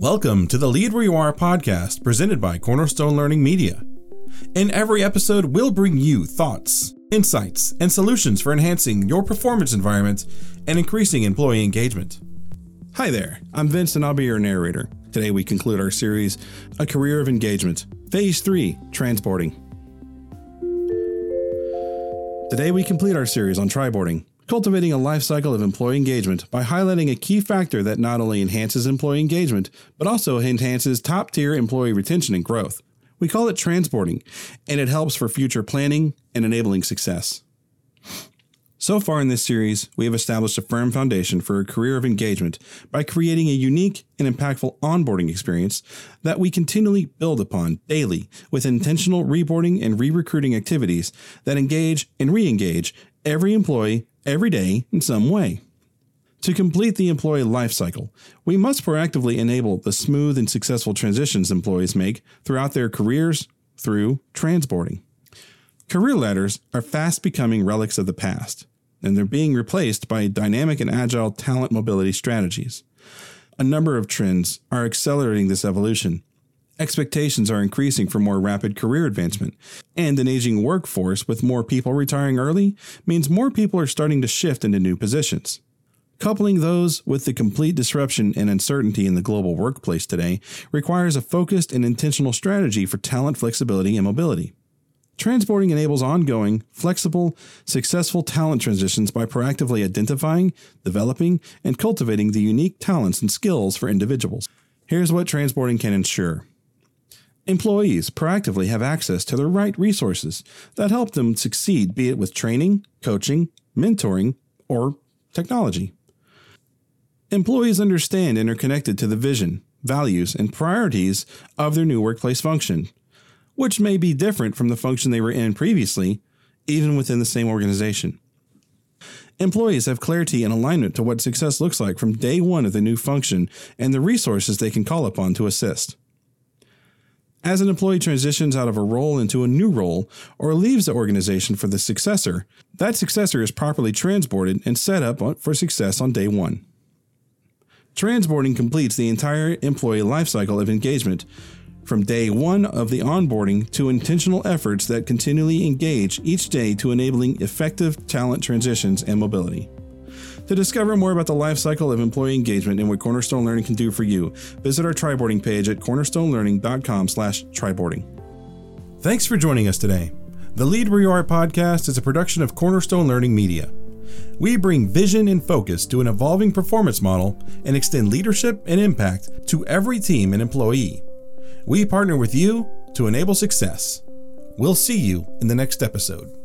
Welcome to the Lead Where You Are podcast presented by Cornerstone Learning Media. In every episode, we'll bring you thoughts, insights, and solutions for enhancing your performance environment and increasing employee engagement. Hi there, I'm Vince and I'll be your narrator. Today we conclude our series, A Career of Engagement, Phase 3 Transboarding. Today we complete our series on triboarding, cultivating a life cycle of employee engagement by highlighting a key factor that not only enhances employee engagement, but also enhances top tier employee retention and growth. We call it transboarding, and it helps for future planning and enabling success. So far in this series, we have established a firm foundation for a career of engagement by creating a unique and impactful onboarding experience that we continually build upon daily with intentional reboarding and re recruiting activities that engage and re engage every employee every day in some way. To complete the employee life cycle, we must proactively enable the smooth and successful transitions employees make throughout their careers through transboarding. Career ladders are fast becoming relics of the past, and they're being replaced by dynamic and agile talent mobility strategies. A number of trends are accelerating this evolution, Expectations are increasing for more rapid career advancement, and an aging workforce with more people retiring early means more people are starting to shift into new positions. Coupling those with the complete disruption and uncertainty in the global workplace today requires a focused and intentional strategy for talent flexibility and mobility. Transboarding enables ongoing, flexible, successful talent transitions by proactively identifying, developing, and cultivating the unique talents and skills for individuals. Here's what transboarding can ensure. Employees proactively have access to the right resources that help them succeed, be it with training, coaching, mentoring, or technology. Employees understand and are connected to the vision, values, and priorities of their new workplace function, which may be different from the function they were in previously, even within the same organization. Employees have clarity and alignment to what success looks like from day one of the new function and the resources they can call upon to assist. As an employee transitions out of a role into a new role or leaves the organization for the successor, that successor is properly transboarded and set up for success on day one. Transboarding completes the entire employee lifecycle of engagement from day one of the onboarding to intentional efforts that continually engage each day to enabling effective talent transitions and mobility. To discover more about the life cycle of employee engagement and what Cornerstone Learning can do for you, visit our triboarding page at cornerstonelearning.com slash triboarding. Thanks for joining us today. The Lead Where You Are podcast is a production of Cornerstone Learning Media. We bring vision and focus to an evolving performance model and extend leadership and impact to every team and employee. We partner with you to enable success. We'll see you in the next episode.